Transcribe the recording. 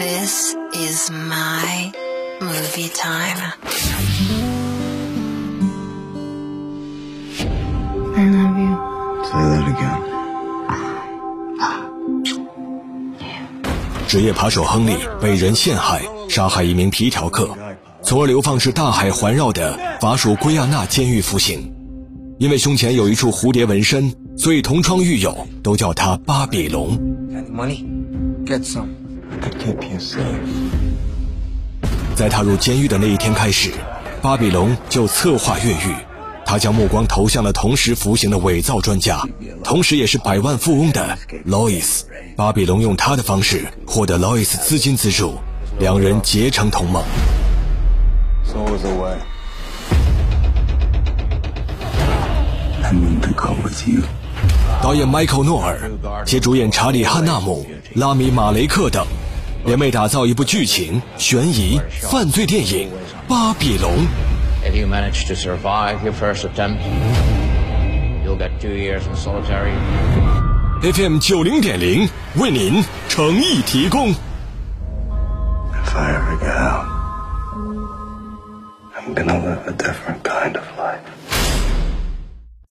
This is my movie time. I love you. Say that again. 职业扒手亨利被人陷害，杀害一名皮条客，从而流放至大海环绕的法属圭亚那监狱服刑。因为胸前有一处蝴蝶纹身，所以同窗狱友都叫他巴比龙。Any money? Get some. I keep you safe. 在踏入监狱的那一天开始，巴比龙就策划越狱。他将目光投向了同时服刑的伪造专家，同时也是百万富翁的 Lois。巴比龙用他的方式获得 Lois 资金资助，两人结成同盟。So was the way. I mean to go with you. 导演迈克尔·诺尔且主演查理·汉纳姆、拉米·马雷克等，联袂打造一部剧情、悬疑、犯罪电影《巴比龙》。If you manage to survive your first attempt, you'll get two years in solitary. FM 九零点零为您诚意提供。If I ever get out, I'm gonna live a different kind of life.